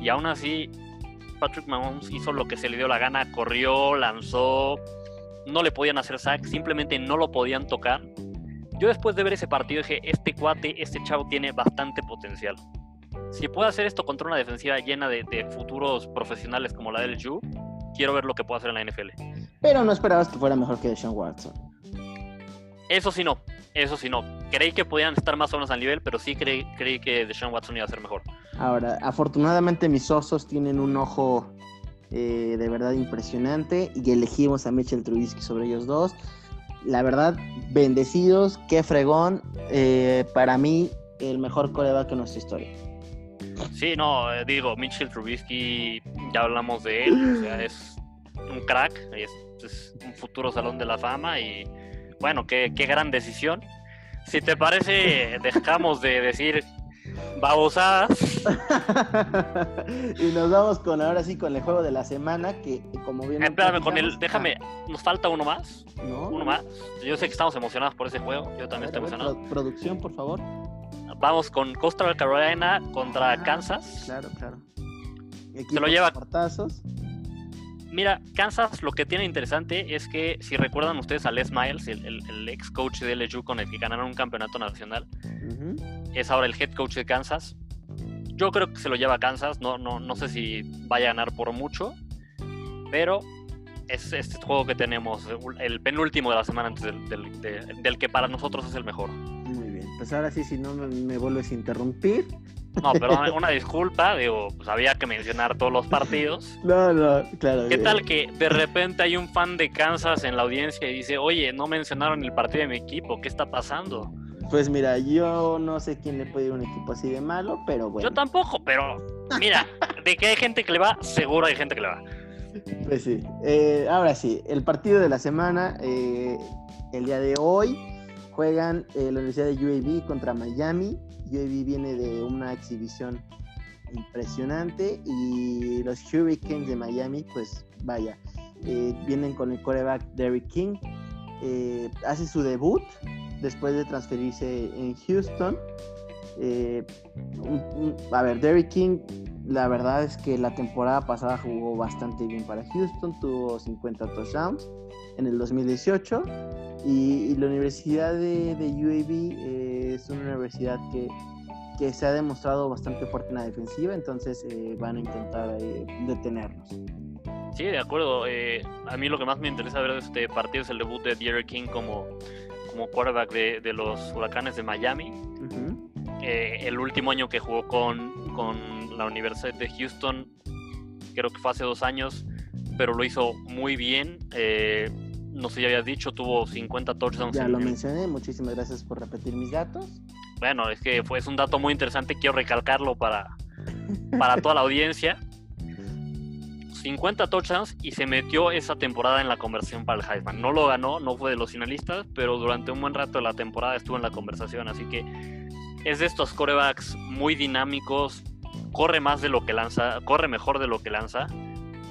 Speaker 2: Y aún así, Patrick Mahomes hizo lo que se le dio la gana, corrió, lanzó, no le podían hacer sack, simplemente no lo podían tocar. Yo después de ver ese partido dije, este cuate, este chavo tiene bastante potencial. Si puede hacer esto contra una defensiva llena de, futuros profesionales como la del Ju, quiero ver lo que puede hacer en la NFL.
Speaker 1: Pero no esperabas que fuera mejor que Deshaun Watson.
Speaker 2: Eso sí no, eso sí no. Creí que podían estar más o menos al nivel, pero sí creí, creí que Deshaun Watson iba a ser mejor.
Speaker 1: Ahora, afortunadamente mis osos tienen un ojo eh, de verdad impresionante y elegimos a Mitchell Trubisky sobre ellos dos. La verdad, bendecidos, qué fregón. Eh, para mí, el mejor coreback en nuestra historia.
Speaker 2: Sí, no, eh, digo, Mitchell Trubisky, ya hablamos de él, o sea, es un crack, es, es, un futuro salón de la fama y bueno, qué, qué gran decisión. Si te parece, dejamos de decir babosadas.
Speaker 1: y nos vamos con ahora sí con el juego de la semana que como bien
Speaker 2: espérame con el déjame nos falta uno más. Uno más. Yo sé que estamos emocionados por ese juego yo también estoy emocionado.
Speaker 1: producción por favor.
Speaker 2: Vamos con Costa Carolina contra ah, Kansas.
Speaker 1: claro claro.
Speaker 2: Se lo lleva
Speaker 1: portazos
Speaker 2: Mira, Kansas lo que tiene interesante es que si recuerdan ustedes a Les Miles, el, ex coach de LSU con el que ganaron un campeonato nacional, es ahora el head coach de Kansas. Yo creo que se lo lleva a Kansas, no, no, no sé si vaya a ganar por mucho, pero es este juego que tenemos, el penúltimo de la semana antes del, que para nosotros es el mejor.
Speaker 1: Muy bien, pues ahora sí, si no me vuelves a interrumpir,
Speaker 2: no, pero una disculpa, digo, pues había que mencionar todos los partidos.
Speaker 1: No, no, claro.
Speaker 2: ¿Qué tal que de repente hay un fan de Kansas en la audiencia y dice, oye, no mencionaron el partido de mi equipo, ¿qué está pasando?
Speaker 1: Pues mira, yo no sé quién le puede ir a un equipo así de malo, pero bueno.
Speaker 2: Yo tampoco, pero mira, de que hay gente que le va, seguro hay gente que le va.
Speaker 1: Pues sí. Eh, ahora sí, el partido de la semana, eh, el día de hoy, juegan eh, la Universidad de UAB contra Miami. UAB viene de una exhibición impresionante y los Hurricanes de Miami, pues vaya, vienen con el coreback Derrick King. hace su debut después de transferirse en Houston. A ver, Derrick King la verdad es que la temporada pasada jugó bastante bien para Houston, tuvo 50 touchdowns en el 2018 y, la Universidad de, UAB eh, es una universidad que, que, se ha demostrado bastante fuerte en la defensiva, entonces eh, van a intentar eh, detenernos.
Speaker 2: Sí, de acuerdo. a mí lo que más me interesa ver de este partido es el debut de Derek King como, como quarterback de, de los Huracanes de Miami. El último año que jugó con, con la Universidad de Houston, creo que fue hace dos años, pero lo hizo muy bien. Eh, no sé si habías dicho, tuvo 50 touchdowns.
Speaker 1: Ya lo mencioné, muchísimas gracias por repetir mis datos.
Speaker 2: Bueno, es que fue, es un dato muy interesante, quiero recalcarlo para, para toda la audiencia. 50 touchdowns y se metió esa temporada en la conversión para el Heisman. No lo ganó, no fue de los finalistas, pero durante un buen rato de la temporada estuvo en la conversación. Así que es de estos corebacks muy dinámicos, corre más de lo que lanza, corre mejor de lo que lanza.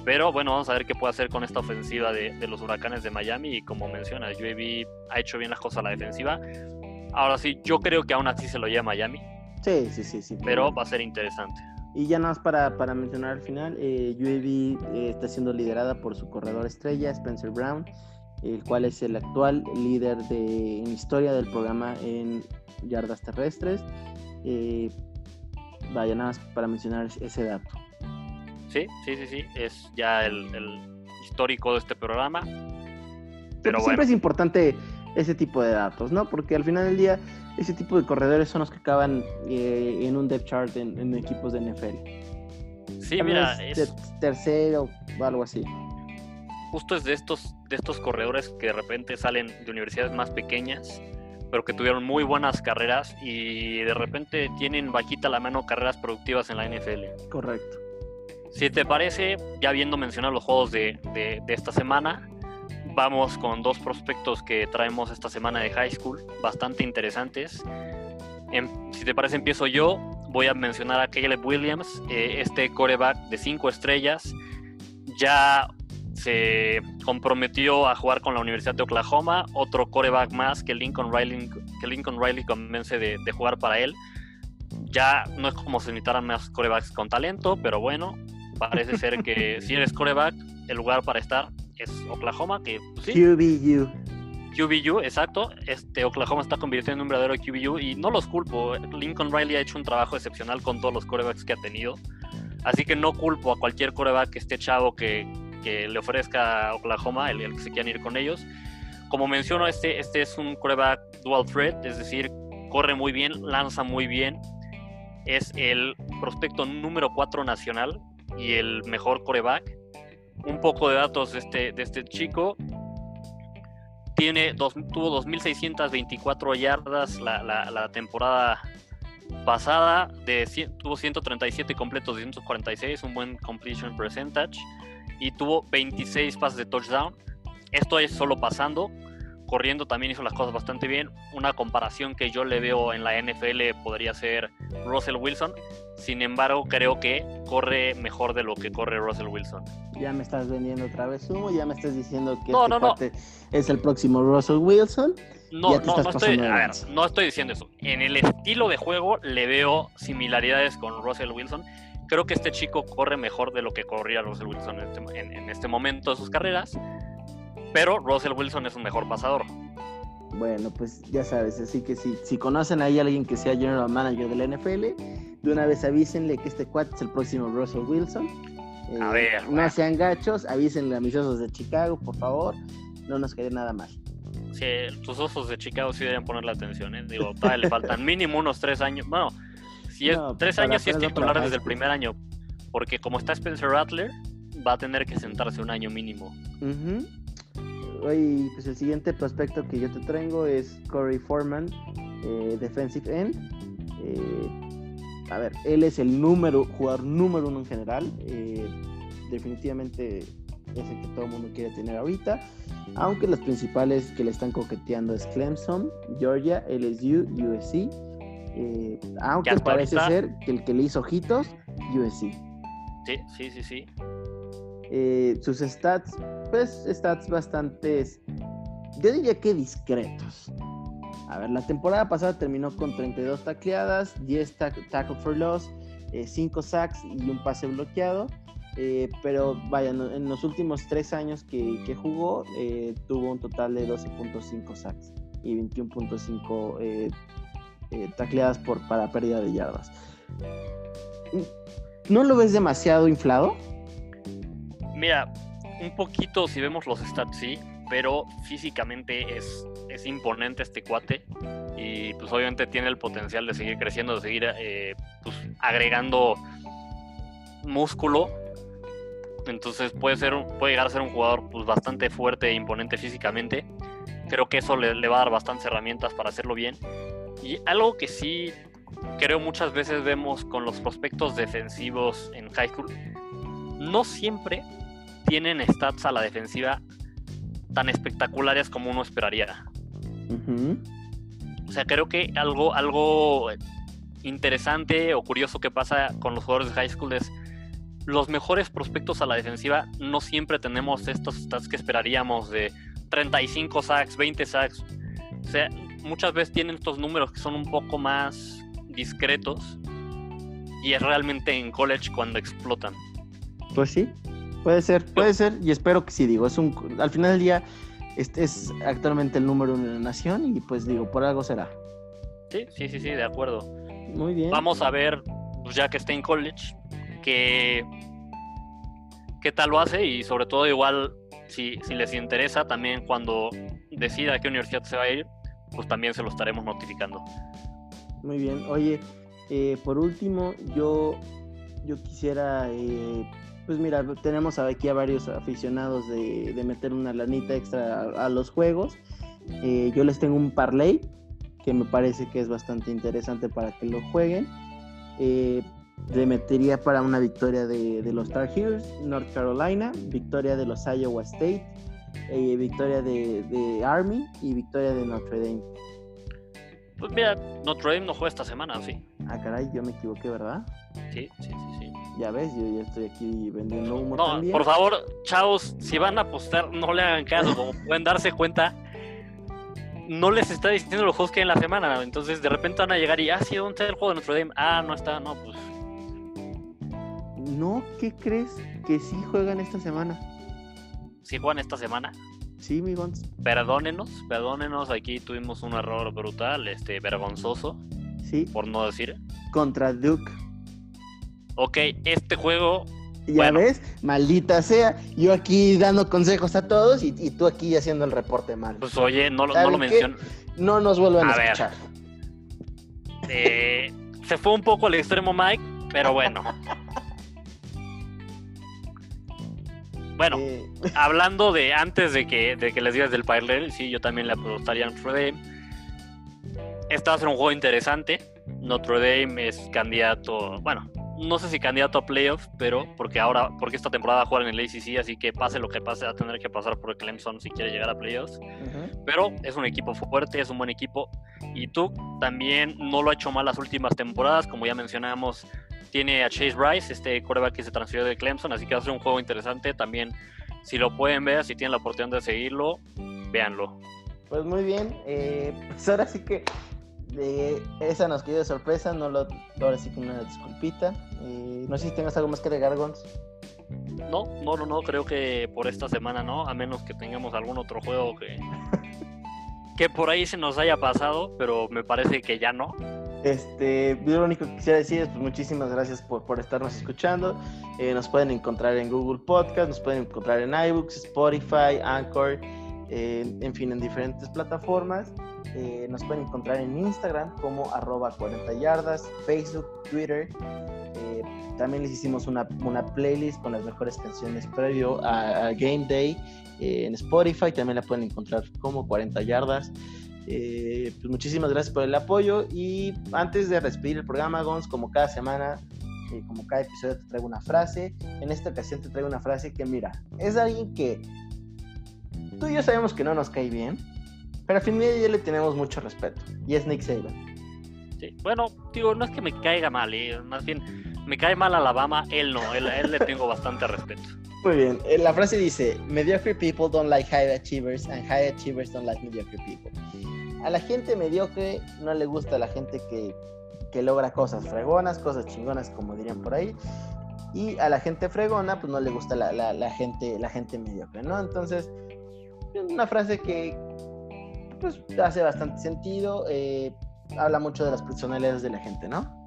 Speaker 2: Pero bueno, vamos a ver qué puede hacer con esta ofensiva de, los huracanes de Miami. Y como menciona, UAB ha hecho bien las cosas a la defensiva. Ahora sí, yo creo que aún así se lo lleva Miami.
Speaker 1: Sí, sí, sí, sí.
Speaker 2: Pero va a ser interesante.
Speaker 1: Y ya nada más para, para mencionar al final, eh, UAB eh, está siendo liderada por su corredor estrella, Spencer Brown, el cual es el actual líder de, en historia del programa en yardas terrestres. Eh, vaya, nada más para mencionar ese dato.
Speaker 2: Sí, sí, sí, sí, es ya el, histórico de este programa.
Speaker 1: Pero siempre es importante ese tipo de datos, ¿no? Porque al final del día, ese tipo de corredores son los que acaban eh, en un depth chart en, equipos de NFL.
Speaker 2: Sí, mira, es
Speaker 1: tercero o algo así.
Speaker 2: Justo es de estos, de estos corredores que de repente salen de universidades más pequeñas pero que tuvieron muy buenas carreras y de repente tienen vaquita la mano carreras productivas en la NFL.
Speaker 1: Correcto.
Speaker 2: Si te parece, ya habiendo mencionado los juegos de, de, esta semana, vamos con dos prospectos que traemos esta semana de high school, bastante interesantes. Em, si te parece, empiezo yo. Voy a mencionar a Caleb Williams, eh, este coreback de cinco estrellas. Ya se comprometió a jugar con la Universidad de Oklahoma, otro coreback más que Lincoln Riley, que Lincoln Riley convence de, jugar para él. Ya no es como si necesitaran más corebacks con talento, pero bueno, parece ser que si eres coreback, el lugar para estar es Oklahoma, que
Speaker 1: pues QBU.
Speaker 2: QBU, exacto. Este Oklahoma está convirtiendo en un verdadero QBU y no los culpo. Lincoln Riley ha hecho un trabajo excepcional con todos los corebacks que ha tenido. Así que no culpo a cualquier coreback que esté chavo que, que le ofrezca Oklahoma, el, que se quieran ir con ellos. Como menciono, este, este es un coreback dual threat, es decir, corre muy bien, lanza muy bien. Es el prospecto número 4 nacional y el mejor coreback. Un poco de datos de este, de este chico. Tiene dos, tuvo 2.624 yardas la, la, temporada pasada. De, tuvo 137 completos, 246, un buen completion percentage y tuvo 26 pases de touchdown. Esto es solo pasando. Corriendo también hizo las cosas bastante bien. Una comparación que yo le veo en la NFL podría ser Russell Wilson. Sin embargo, creo que corre mejor de lo que corre Russell Wilson.
Speaker 1: Ya me estás vendiendo otra vez humo, ya me estás diciendo que este es el próximo Russell Wilson.
Speaker 2: No, no, no estoy, no estoy diciendo eso. En el estilo de juego le veo similaridades con Russell Wilson creo que este chico corre mejor de lo que corría Russell Wilson este, en este, momento de sus carreras, pero Russell Wilson es un mejor pasador.
Speaker 1: Bueno, pues ya sabes, así que si, si conocen ahí a alguien que sea general manager del NFL, de una vez avísenle que este cuate es el próximo Russell Wilson.
Speaker 2: a eh, ver.
Speaker 1: No sean gachos, avísenle a mis osos de Chicago, por favor. No nos quede nada mal.
Speaker 2: Sí, tus osos de Chicago sí deben poner la atención, ¿eh? Digo, todavía le faltan mínimo unos tres años. Bueno, tres años y es titular desde el primer año. Porque como está Spencer Rattler, va a tener que sentarse un año mínimo.
Speaker 1: Hoy, pues el siguiente prospecto que yo te traigo es Corey Foreman, eh, defensive end. Eh, a ver, él es el número, jugador número uno en general. Eh, definitivamente es el que todo el mundo quiere tener ahorita. Aunque los principales que le están coqueteando es Clemson, Georgia, LSU, USC. Eh, aunque parece ser que el que le hizo ojitos, USC.
Speaker 2: Sí, sí, sí, sí.
Speaker 1: Eh, sus stats, pues stats bastante, yo diría que discretos. A ver, la temporada pasada terminó con 32 tacleadas, 10 tackle for loss, 5 eh, sacks y un pase bloqueado. Eh, pero vaya, en los últimos tres años que, jugó, eh, tuvo un total de 12.5 sacks y 21.5 tacleadas por, para pérdida de yardas. ¿No lo ves demasiado inflado?
Speaker 2: Mira, un poquito si vemos los stats, sí, pero físicamente es, es imponente este cuate y pues obviamente tiene el potencial de seguir creciendo, de seguir eh, pues, agregando músculo. Entonces puede, ser, puede llegar a ser un jugador pues, bastante fuerte e imponente físicamente. Creo que eso le, le va a dar bastantes herramientas para hacerlo bien. Y algo que sí creo muchas veces vemos con los prospectos defensivos en high school, no siempre tienen stats a la defensiva tan espectaculares como uno esperaría. O sea, creo que algo, algo interesante o curioso que pasa con los jugadores de high school es los mejores prospectos a la defensiva no siempre tenemos estos stats que esperaríamos de 35 sacks, 20 sacks. O sea, muchas veces tienen estos números que son un poco más discretos y es realmente en college cuando explotan.
Speaker 1: Pues sí, Puede ser, puede ser, y espero que sí, digo, es un, al final del día, este es actualmente el número uno de la nación y pues digo, por algo será.
Speaker 2: Sí, sí, sí, sí, de acuerdo.
Speaker 1: Muy bien.
Speaker 2: Vamos a ver, pues ya que está en college, qué, qué tal lo hace y sobre todo igual, si, si les interesa, también cuando decida a qué universidad se va a ir, pues también se lo estaremos notificando.
Speaker 1: Muy bien, oye, eh, por último, yo, yo quisiera... Eh, pues mira, tenemos aquí a varios aficionados de, meter una lanita extra a, los juegos. Eh, yo les tengo un parlay que me parece que es bastante interesante para que lo jueguen. Le metería para una victoria de, los Star Heroes, North Carolina, victoria de los Iowa State, eh, victoria de, de, Army y victoria de Notre Dame.
Speaker 2: Pues mira, Notre Dame no juega esta semana, ¿sí?
Speaker 1: Ah, caray, yo me equivoqué, ¿verdad?
Speaker 2: Sí, sí, sí, sí.
Speaker 1: Ya ves, yo ya estoy aquí vendiendo humo
Speaker 2: no, Por favor, chavos, si van a apostar, no le hagan caso. Como pueden darse cuenta, no les está diciendo los juegos que hay en la semana. Entonces, de repente van a llegar y, ah, sí, ¿dónde está el juego de Notre Dame? Ah, no está, no, pues.
Speaker 1: No, ¿qué crees que sí juegan esta semana?
Speaker 2: ¿Sí juegan esta semana?
Speaker 1: Sí, mi
Speaker 2: Perdónenos, perdónenos, aquí tuvimos un error brutal, este, vergonzoso.
Speaker 1: Sí.
Speaker 2: Por no decir.
Speaker 1: Contra Duke
Speaker 2: ok, este juego...
Speaker 1: Ya ves, maldita sea, yo aquí dando consejos a todos y, tú aquí haciendo el reporte mal.
Speaker 2: Pues oye, no, no lo menciono.
Speaker 1: No nos vuelvan a, escuchar.
Speaker 2: Eh, se fue un poco al extremo Mike, pero bueno. Bueno, eh. hablando de antes de que, de que les digas del Pirate, sí, yo también le apostaría a Notre Dame. Este va a ser un juego interesante. Notre Dame es candidato, bueno, no sé si candidato a playoffs, pero porque ahora, porque esta temporada juegan en el ACC, así que pase lo que pase, va a tener que pasar por Clemson si quiere llegar a playoffs. Pero es un equipo fuerte, es un buen equipo. Y tú también no lo ha hecho mal las últimas temporadas, como ya mencionamos, tiene a Chase Bryce, este coreback que se transfirió de Clemson, así que va a ser un juego interesante. También, si lo pueden ver, si tienen la oportunidad de seguirlo, véanlo.
Speaker 1: Pues muy bien, eh, pues ahora sí que de esa nos quedó de sorpresa, no lo, ahora sí que una disculpita. Eh, no sé si tengas algo más que agregar, Gons.
Speaker 2: No, no, no, no, creo que por esta semana no, a menos que tengamos algún otro juego que, que por ahí se nos haya pasado, pero me parece que ya no.
Speaker 1: Este, yo lo único que quisiera decir es pues, muchísimas gracias por, por estarnos escuchando. Eh, nos pueden encontrar en Google Podcast, nos pueden encontrar en iBooks, Spotify, Anchor, eh, en fin, en diferentes plataformas. Eh, nos pueden encontrar en Instagram como arroba 40 yardas, Facebook, Twitter. Eh, también les hicimos una, una, playlist con las mejores canciones previo a, Game Day eh, en Spotify. También la pueden encontrar como 40 yardas. pues muchísimas gracias por el apoyo y antes de despedir el programa, Gons, como cada semana, Eh, como cada episodio te traigo una frase. En esta ocasión te traigo una frase que, mira, es alguien que tú y yo sabemos que no nos cae bien, pero al fin de día le tenemos mucho respeto. Y es Nick Saban.
Speaker 2: Sí. Bueno, digo, no es que me caiga mal, eh, más bien me cae mal Alabama, él no, él, él le tengo bastante respeto.
Speaker 1: Muy bien, eh, la frase dice, mediocre people don't like high achievers and high achievers don't like mediocre people. A la gente mediocre no le gusta a la gente que, que logra cosas fregonas, cosas chingonas, como dirían por ahí. Y a la gente fregona, pues no le gusta la, la, la gente, la gente mediocre, ¿no? Entonces, una frase que pues hace bastante sentido, eh, habla mucho de las personalidades de la gente, ¿no?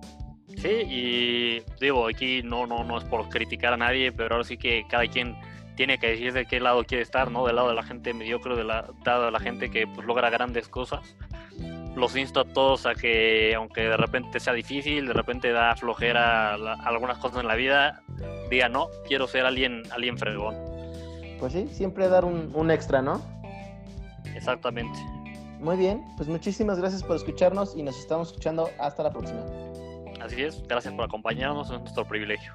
Speaker 2: Sí, y digo, aquí no, no, no es por criticar a nadie, pero ahora sí que cada quien tiene que decir de qué lado quiere estar, ¿no? Del lado de la gente mediocre, del lado de la gente que pues, logra grandes cosas. Los insto a todos a que, aunque de repente sea difícil, de repente da flojera algunas cosas en la vida, diga, no, quiero ser alguien, alguien fregón.
Speaker 1: Pues sí, siempre dar un, un extra, ¿no?
Speaker 2: Exactamente.
Speaker 1: Muy bien, pues muchísimas gracias por escucharnos y nos estamos escuchando hasta la próxima.
Speaker 2: Así es, gracias por acompañarnos, es nuestro privilegio.